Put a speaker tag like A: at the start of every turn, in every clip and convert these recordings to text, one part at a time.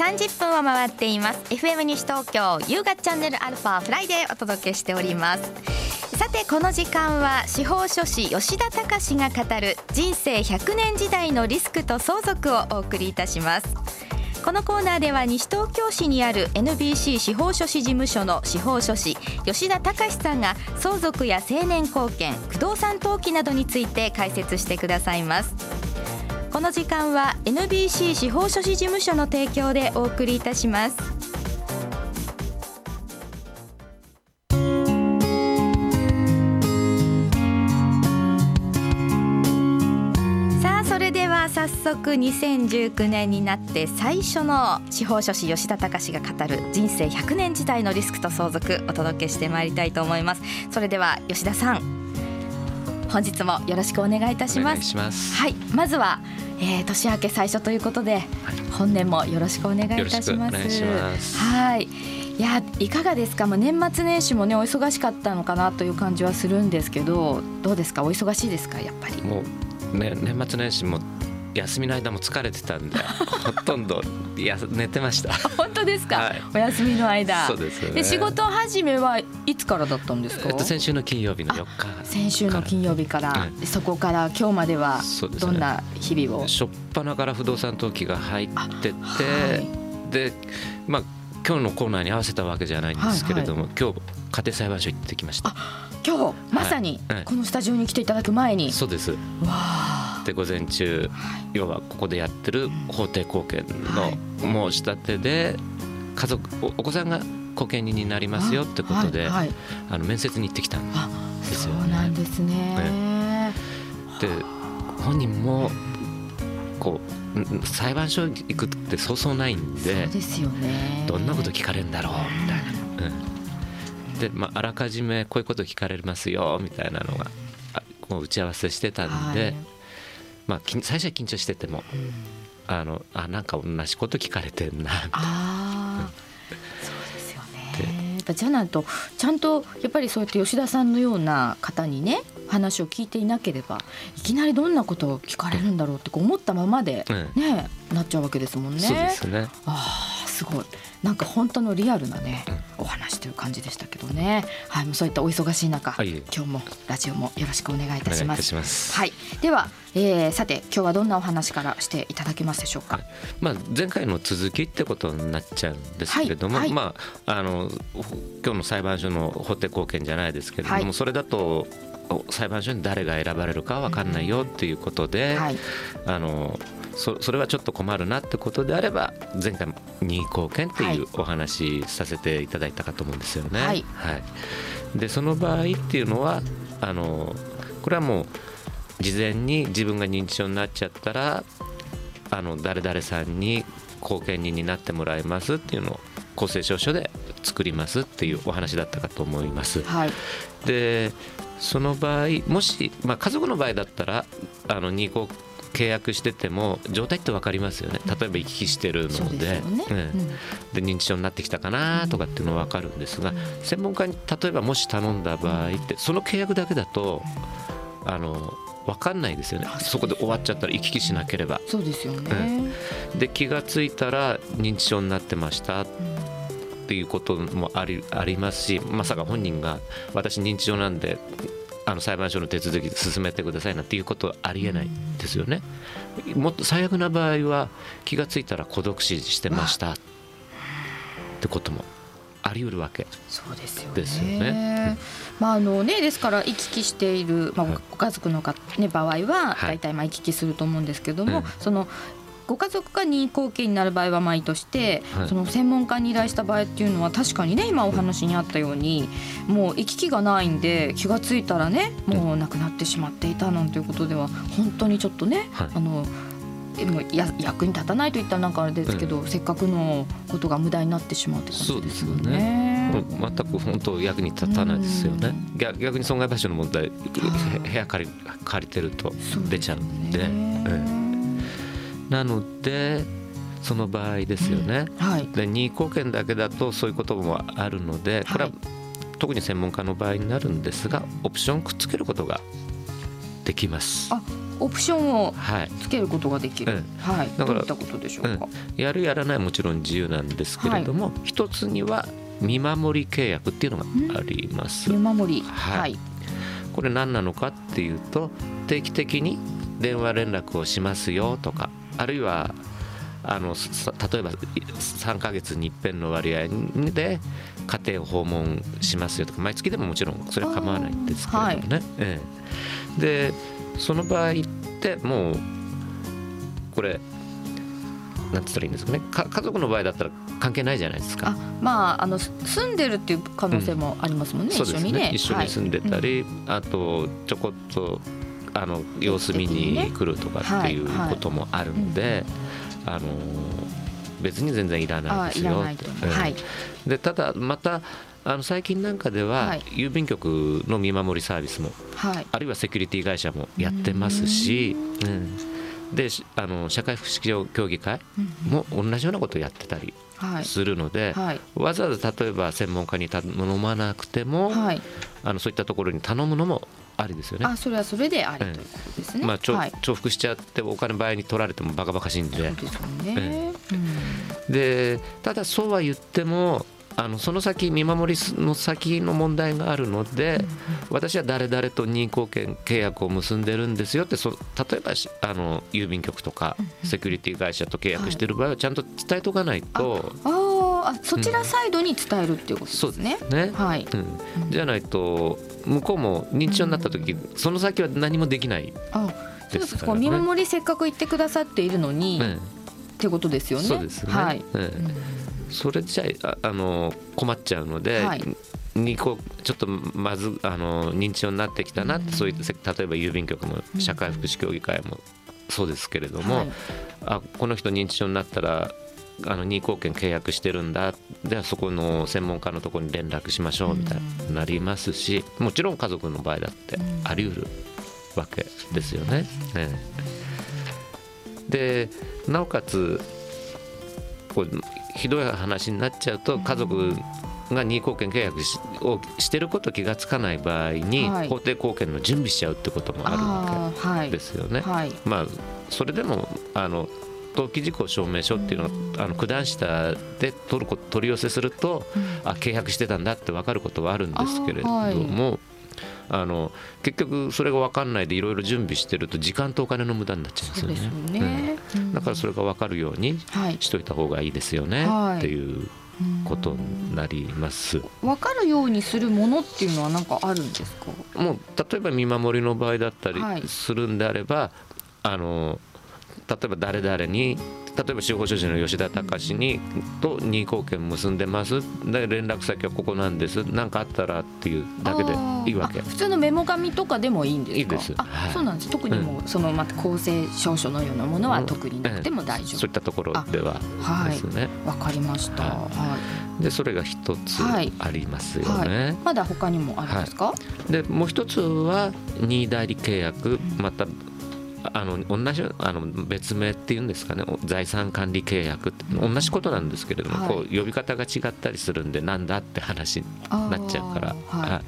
A: 30分を回っています。FM 西東京夕方チャンネルアルファフライデーお届けしております。さてこの時間は司法書士吉田隆が語る人生100年時代のリスクと相続をお送りいたします。このコーナーでは西東京市にある NBC 司法書士事務所の司法書士吉田隆さんが相続や成年後見不動産登記などについて解説してくださいます。この時間は NBC 司法書士事務所の提供でお送りいたします。さあそれでは早速2019年になって最初の司法書士吉田隆が語る人生100年時代のリスクと相続お届けしてまいりたいと思います。それでは吉田さん本日もよろしくお願いいたします。
B: お願いします。
A: はいまずは、えー、年明け最初ということで、本年もよろしくお願いいたします。
B: よろしくお願いします。
A: はい。いやいかがですか、まあ、年末年始もねお忙しかったのかなという感じはするんですけどどうですか？お忙しいですか？やっぱり。
B: もうね年末年始も休みの間も疲れてたんでほとんどや寝てました。
A: 本当ですか、
B: はい。
A: お休みの間。
B: そうですよね。
A: 仕事始めはいつからだったんですか、
B: えっと先週の金曜日の4日
A: 先週の金曜日から、
B: はい。
A: でそこから今日まではどんな日々を、
B: 初っ端から不動産登記が入ってて、
A: はい。
B: でまあ今日のコーナーに合わせたわけじゃないんですけれども、今日家庭裁判所行ってきました。
A: 今日まさに
B: はい。
A: このスタジオに来ていただく前に、
B: そうです。
A: わあ
B: で午前中要はここでやってる法定後見
A: はい
B: の申し立てで家族おお子さんが後見人になりますよってことで、
A: はいはい
B: あの面接に行ってきたん
A: あ
B: ですよ
A: そうなん
B: ね。
A: ですね。
B: で本人もこうん裁判所行くってそうそうないんで
A: そうですよね。
B: どんなこと聞かれるんだろうみたいな。うん、で、まあ、あらかじめこういうこと聞かれますよみたいなのがあこう打ち合わせしてたんで、
A: はい
B: まあ、きん最初は緊張しててもあのあなんか同じこと聞かれてんな
A: ああ、そうですよね。じゃないとちゃんとやっぱりそうやって吉田さんのような方にね話を聞いていなければいきなりどんなことを聞かれるんだろうって思ったままで
B: うん。
A: ね、なっちゃうわけですもんね。
B: そうですね。
A: ああすごい。なんか本当のリアルなね、お話という感じでしたけどね。はいもうそういったお忙しい中、
B: はい。
A: 今日もラジオもよろしくお願いいたします。
B: たします。
A: はい。では、えー、さて今日はどんなお話からしていただけますでしょうか、
B: はい。まあ、前回の続きってことになっちゃうんですけれども、
A: はい。はい。
B: まあ、あの今日の裁判所の法定後見じゃないですけれども、
A: はい。
B: それだとお裁判所に誰が選ばれるかわかんないよっていうことで、
A: はい
B: あのそそれはちょっと困るなってことであれば前回任意後見って
A: はいいう
B: お話させていただいたかと思うんですよね。
A: はい
B: でその場合っていうのはあのこれはもう事前に自分が認知症になっちゃったらあの誰々さんに後見人になってもらいますっていうのを公正証書で作りますっていうお話だったかと思います。
A: はい
B: でその場合もし、まあ、家族の場合だったらあの2個契約してても状態って分かりますよね。例えば行き来してるので。
A: で
B: 認知症になってきたかなとかっていうのは分かるんですが、専門家に例えばもし頼んだ場合ってその契約だけだとあの分かんないですよね。そこで終わっちゃったら行き来しなければ。
A: そうですよね、
B: で気がついたら認知症になってました。っていうこともありありますしまさか本人が私認知症なんであの裁判所の手続き進めてくださいなんていうことはありえないですよね。もっと最悪な場合は気がついたら孤独死してましたってこともあり得るわけ。
A: そうですよね。まああのねですから行き来しているまあ
B: はい
A: ご家族のかね場合は
B: はい
A: 大体まあ行き来すると思うんですけども、
B: うん
A: そのご家族が任意後見になる場合はまあいいとして、
B: はい。
A: その専門家に依頼した場合っていうのは確かにね今お話にあったようにもう行き来がないんで気がついたらねもう亡くなってしまっていたなんていうことでは本当にちょっとね、
B: はい。
A: あのえもうや役に立たないといったらなんかあれですけど、せっかくのことが無駄になってしまうって感じですよね。
B: 全く本当役に立たないですよね。逆逆に損害賠償の問題へ部屋借り 借りてると出ちゃうんで。うんなのでその場合ですよね。
A: はい。
B: で任意後見だけだとそういうこともあるのでこれは
A: はい
B: 特に専門家の場合になるんですがオプションくっつけることができます。
A: あオプションを
B: はい。
A: つけることができる、
B: うん。
A: はい。
B: だから
A: どういったことでしょうか、
B: やるやらないもちろん自由なんですけれども、一つには見守り契約っていうのがあります。
A: 見。守り。
B: はい。
A: はい。
B: これ何なのかっていうと定期的に電話連絡をしますよとかあるいはあのさ例えば3ヶ月に一遍の割合で家庭を訪問しますよとか毎月でももちろんそれは構わないんですけれどもね。ええ。でその場合ってもうこれなんつったらいいんですかね。か家族の場合だったら関係ないじゃないですか。
A: あまああのす住んでるっていう可能性もありますもんね、
B: そうです
A: 一緒にね。
B: 一緒に住んでたり、あとちょこっとあの様子見に来るとかっていうこともあるので、あの別に全然いらないですよ。でただまたあの最近なんかでは、
A: はい。
B: 郵便局の見守りサービスも
A: はい。
B: あるいはセキュリティ会社もやってますし、うん。でしあの社会福祉協議会も同じようなことをやってたり
A: はい。
B: するので、
A: はい。
B: わざわざ例えば専門家に頼まなくても、
A: はい。
B: あのそういったところに頼むのもありですよね。
A: あそれはそれであり
B: ええ。
A: ということですね、
B: まあ、重複しちゃってお金倍に取られてもバカバカしいんで。
A: そうですよね、うん。
B: でただそうは言ってもあのその先見守りの先の問題があるので、私は誰々と任意貢献契約を結んでるんですよってそ例えばしあの郵便局とかセキュリティ会社と契約してる場合はちゃんと伝えとかないと、
A: あーあそちらサイドに伝えるっていうこと
B: そう
A: ですね、
B: ね、
A: はい。
B: うん、じゃないと向こうも認知症になった時、その先は何もできない、
A: あそうです
B: か。らね
A: 見守りせっかく言ってくださっているのに、
B: ね
A: ってことですよね。
B: そうですね、
A: はい、
B: ええそれじゃあああの困っちゃうので、
A: はい。
B: にこうちょっとまずあの認知症になってきたなって、そういったせ例えば郵便局も社会福祉協議会もそうですけれども、
A: はい。
B: あこの人認知症になったらあの任意貢献契約してるんだ。ではそこの専門家のところに連絡しましょうみたいになりますしもちろん家族の場合だってあり得るわけですよね。ええ。でなおかつこうひどい話になっちゃうと家族が任意貢献契約しをしてること気がつかない場合に、
A: はい。
B: 法定貢献の準備しちゃうってこともあるわけですよね。
A: はい。
B: まあそれでもあの登記事項証明書っていうのはあの九段下で取るこ取り寄せすると、あ契約してたんだって分かることはあるんですけれどもあ、の結局それが分かんないでいろいろ準備してると時間とお金の無駄になっちゃうんですよね。
A: よね、
B: うん。だからそれが分かるように
A: はい。
B: しといた方がいいですよね、
A: はい
B: っていうことになります。
A: 分かるようにするものっていうのは何かあるんですか？
B: もう例えば見守りの場合だったり
A: はい。
B: するんであれば、あの例えば誰々に例えば司法書士の吉田隆にと任意貢献結んでます。で連絡先はここなんです。何かあったらっていうだけでいいわけ。
A: 普通のメモ紙とかでもいいんですか？
B: いいです。
A: あ、
B: はい。
A: そうなんです。特にもうそのまた公正証書のようなものは特になくても大丈
B: そういったところでは
A: はい
B: ですね、
A: 夫わかりました。
B: は
A: は
B: でそれが一つ
A: はい。
B: あります
A: い、
B: よね、
A: はい、まだ他にもあるんですか、
B: でもう一つは任意代理契約またあの同じあの別名っていうんですかね。財産管理契約って同じことなんですけれども、
A: はい。
B: こう呼び方が違ったりするんでなんだって話になっちゃうから、
A: はい。
B: は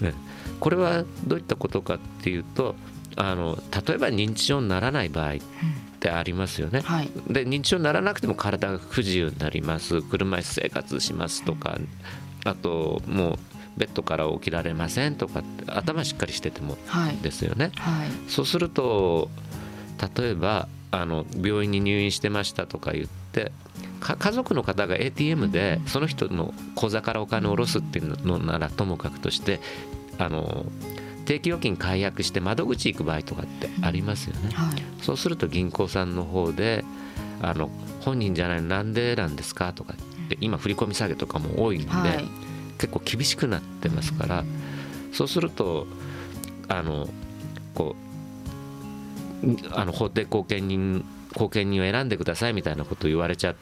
B: い。ね。これはどういったことかっていうとあの例えば認知症にならない場合ってありますよね。
A: はい。
B: で認知症にならなくても体が不自由になります。車椅子生活しますとかあともうベッドから起きられませんとかって頭しっかりしてても
A: はい。
B: ですよね。
A: はい。
B: そうすると例えばあの病院に入院してましたとか言ってか家族の方が ATM でその人の口座からお金を下ろすっていうのならともかくとしてあの定期預金解約して窓口行く場合とかってありますよね。
A: はい。
B: そうすると銀行さんの方であの本人じゃないのなんでなんですかとかって今振り込み下げとかも多いんで、
A: はい
B: 結構厳しくなってますから、そうするとあのこうあの法定後見人後見人を選んでくださいみたいなことを言われちゃう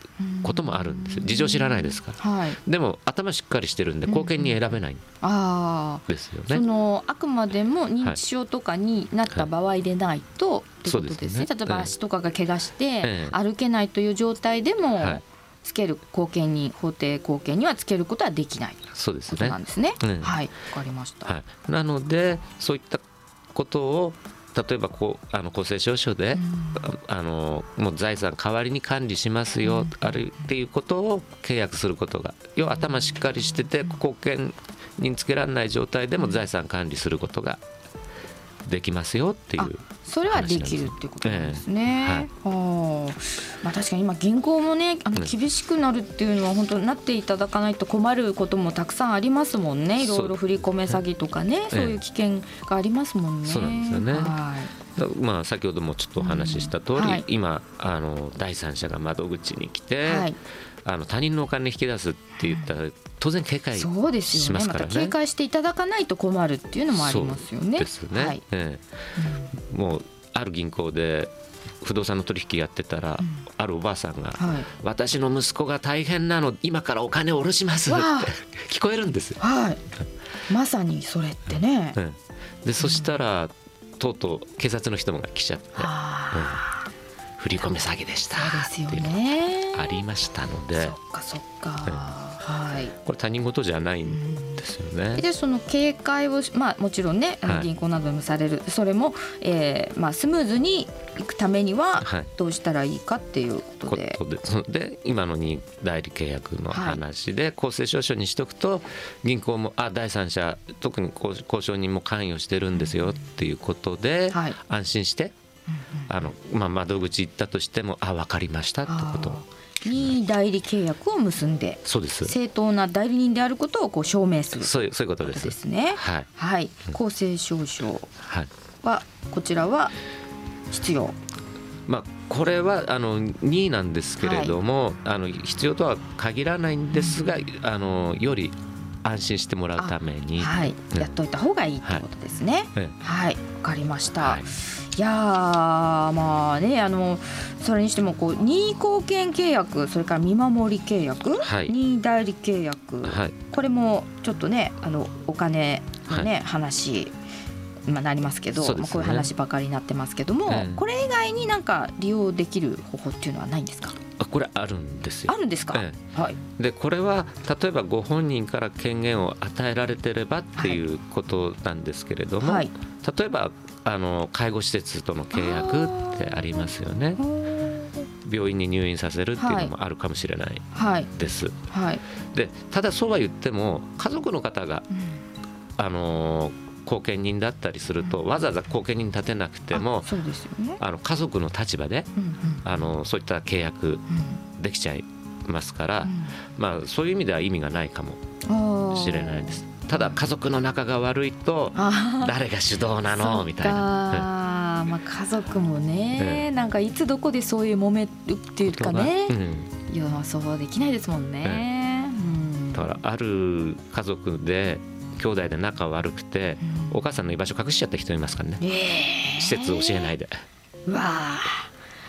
B: こともあるんですよ。事情知らないですから。
A: はい。
B: でも頭しっかりしてるんで後見人選べないん
A: ああ
B: ですよ
A: そ
B: ね。
A: のあくまでも認知症とかになった場合でないと、ってことですね。
B: そうですね。
A: 例えば足とかが怪我して
B: ええ。
A: 歩けないという状態でも、
B: はい
A: つける後見に法定後見にはつけることはできない。
B: そうですね。
A: なんですね。
B: うん。
A: はいわかりました。
B: はい、なのでそういったことを例えばこうあの公正証書で、あのもう財産代わりに管理しますよ、あるっていうことを契約することが要は頭しっかりしてて貢献につけられない状態でも財産管理することができますよっていう
A: それはできるっていうことですね。
B: ええ
A: はあまあ、確かに今銀行もねあの
B: うん
A: 厳しくなるっていうのは本当になっていただかないと困ることもたくさんありますもんね。いろいろ振り込め詐欺とかねそういう危険がありますもんね。
B: そうなんですよね。
A: はい。
B: だまあ、先ほどもちょっとお話しした通り、
A: うん。はい。
B: 今あの第三者が窓口に来て、
A: はい
B: あの他人のお金引き出すって言ったら当然警戒しますからね。
A: また警戒していただかないと困るっていうのもありますよね。
B: ですね、
A: はい。
B: ええ。もうある銀行で不動産の取引やってたら、あるおばあさんが、
A: はい。
B: 私の息子が大変なの今からお金を下ろします」って 聞こえるんですよ。
A: はい、まさにそれってね。
B: うん。でそしたらとうとう警察の人が来ちゃって。
A: ああ、「
B: 振り込め詐欺でした」っていうのが
A: ね。
B: ありましたの
A: そ
B: で
A: っかそっか。はい。
B: これ他人事じゃないんですよね。
A: でその警戒をしまあもちろんね銀行などにもされる、それも、えーまあ、スムーズにいくためには
B: はい
A: どうしたらいいかっていうこと
B: こ
A: で。
B: とでそで今のに代理契約の話で、公正証書にしとくと銀行もあ第三者特に交交渉人も関与してるんですよっていうことで、
A: はい
B: 安心してあの、まあ、窓口行ったとしてもあ分かりましたってこと。
A: に代理契約を結んで
B: そうです。
A: 正当な代理人であることをこう証明する。
B: そういうそういうことです。
A: ですね。
B: はい。
A: はい、公正証書
B: はい。
A: はこちらは必要。
B: まあ、これはあの2位なんですけれども、あの必要とは限らないんですが、あのより安心してもらうために、
A: はい、
B: うん。
A: やっといた方がいいってことですね。
B: え
A: はい、わかりました。
B: はい
A: い、やーまあねあのそれにしてもこう任意貢献契約それから見守り契約、
B: はい。
A: 任意代理契約、
B: はい。
A: これもちょっとねあのお金のね、
B: は
A: 話まあなりますけどまあ、こういう話ばかりになってますけども、
B: ええ。
A: これ以外になんか利用できる方法っていうのはないんですか？
B: あこれあるんですよ。
A: あ。るんですか、
B: え
A: はい。
B: でこれは例えばご本人から権限を与えられてればっていうことなんですけれども、
A: はい。
B: 例えばあの介護施設との契約ってありますよね。病院に入院させるっていうのもあるかもしれない
A: はい。
B: です。
A: はい、
B: でただそうは言っても家族の方が
A: うん。
B: あの後見人だったりするとわざわざ後見人立てなくて
A: あ
B: も。あの家族の立場で
A: うんうん。
B: あのそういった契約できちゃいますから、まあ、そういう意味では意味がないかも
A: うん
B: しれないです。ただ家族の仲が悪いと誰が主導なの？みたいな。
A: な。まあ家族もね、
B: ええ
A: なんかいつどこでそういう揉めるっていうかね、
B: うん。
A: いやそうできないですもんね。うん。
B: だからある家族で兄弟で仲悪くて
A: うん。
B: お母さんの居場所隠しちゃった人いますからね。
A: ええ
B: 施設教えないで。
A: うわあ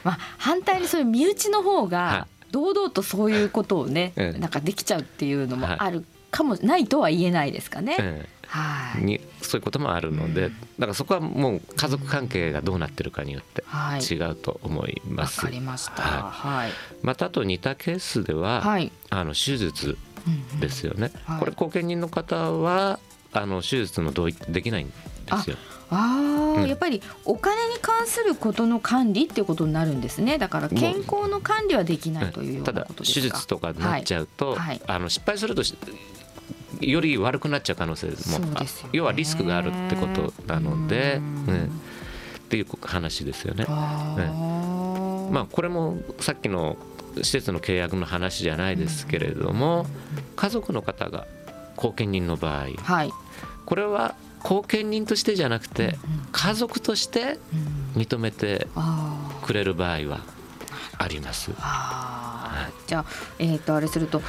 A: まあ反対にそういう身内の方
B: は
A: が堂々とそういうことをね、
B: ええ
A: なんかできちゃうっていうのも
B: はい
A: あるかもないとは言えないですかね。
B: え
A: はい。
B: えにそういうこともあるのでだからそこはもう家族関係がどうなってるかによって
A: はい。
B: 違うと思い
A: わ
B: ます。
A: かりました。
B: は
A: はい。
B: またあと似たケースでは、
A: はい。
B: あの手術
A: うんうん
B: ですよね、
A: はい
B: これ後見人の方はあの手術の同意できないんですよ。
A: ああ、
B: うん
A: やっぱりお金に関することの管理っていうことになるんですね。だから健康の管理はできないというよう
B: ただ
A: なことですか。
B: 手術とかになっちゃうと、
A: はいはい
B: あの失敗するとしより悪くなっちゃう可能性も
A: ね。
B: 要はリスクがあるってことなので、
A: うん。
B: うんっていう話ですよね。
A: あー。
B: まあこれもさっきの施設の契約の話じゃないですけれども、家族の方が後見人の場合
A: はい。
B: これは後見人としてじゃなくて
A: うん
B: 家族として
A: うん。
B: 認めてくれる場合はあります。
A: あー。じゃあえっ、とあれするとか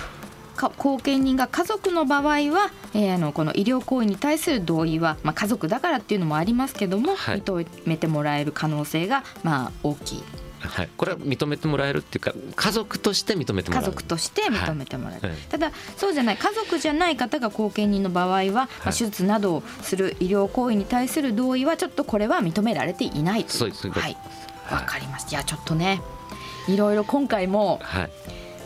A: 後見人が家族の場合は、えーあのこの医療行為に対する同意は、まあ、家族だからっていうのもありますけども、
B: はい。
A: 認めてもらえる可能性が、まあ、大きい。
B: はい、これは認めてもらえるっていうか家族として認めてもらう。
A: 家族として認めてもらえる、
B: はい。
A: ただそうじゃない家族じゃない方が後見人の場合は、まあ、
B: はい
A: 手術などをする医療行為に対する同意はちょっとこれは認められていないと
B: そうです
A: はい。わかりました。いやちょっとねいろいろ今回も
B: はい。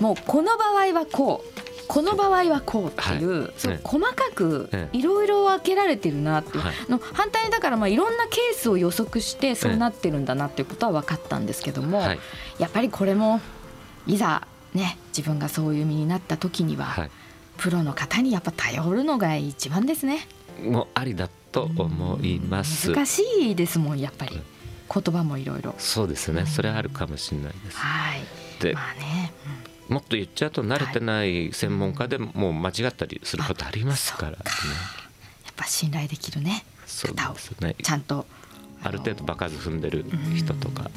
A: もうこの場合はこうこの場合はこうっていう、はい、そう、細かくいろいろ分けられてるなっていう、はい、の反対にだからまあいろんなケースを予測してそうなってるんだなっていうことは分かったんですけども、はい、やっぱりこれもいざね自分がそういう身になった時には、プロの方にやっぱ頼るのが一番ですね。
B: もうありだと思います。
A: 難しいですもんやっぱり。言葉もいろいろ。
B: そうですね。それはあるかもしれないです。はい。で、まあね。うんもっと言っちゃうと慣れてない専門家でも間違ったりすることありますからね。や
A: っぱ信頼できるね。方を。ちゃんと。
B: ある程度場数踏んでる人とか。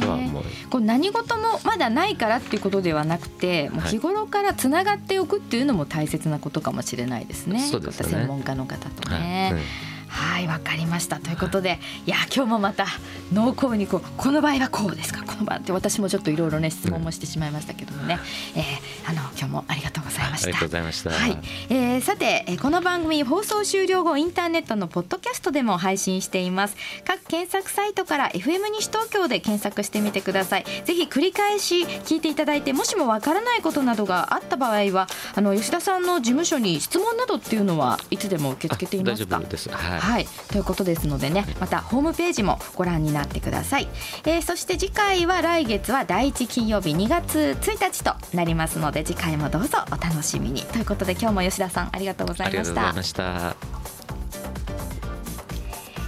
A: とは思う。こう何事もまだないからっていうことではなくてもう日頃からつながっておくっていうのも大切なことかもしれないですね。そうですね。専門家の方とね。はい。うんはいわかりました。ということでいや今日もまた濃厚にこうこの場合はこうですかこの場合って私もちょっといろいろね質問もしてしまいましたけどもね、えー、あの今日もありがとうございました。あ
B: りがとうございました。
A: はい、えー、さてこの番組放送終了後インターネットのポッドキャストでも配信しています。各検索サイトから FM 西東京で検索してみてください。ぜひ繰り返し聞いていただいてもしもわからないことなどがあった場合はあの吉田さんの事務所に質問などっていうのはいつでも受け付けていますか？
B: 大丈夫です。はい、
A: はい、ということことですのでねまたホームページもご覧になってください、えー、そして次回は来月は第1金曜日2月1日となりますので次回もどうぞお楽しみに。ということで今日も吉田さんありがとうございました。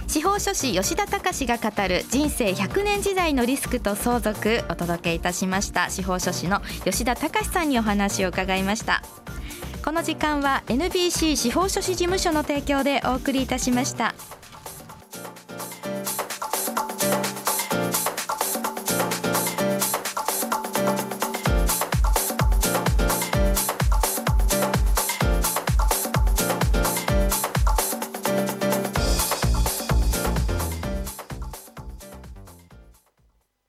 A: 司法書士吉田隆が語る人生100年時代のリスクと相続お届けいたしました。司法書士の吉田隆さんにお話を伺いましたこの時間は NBC 司法書士事務所の提供でお送りいたしました。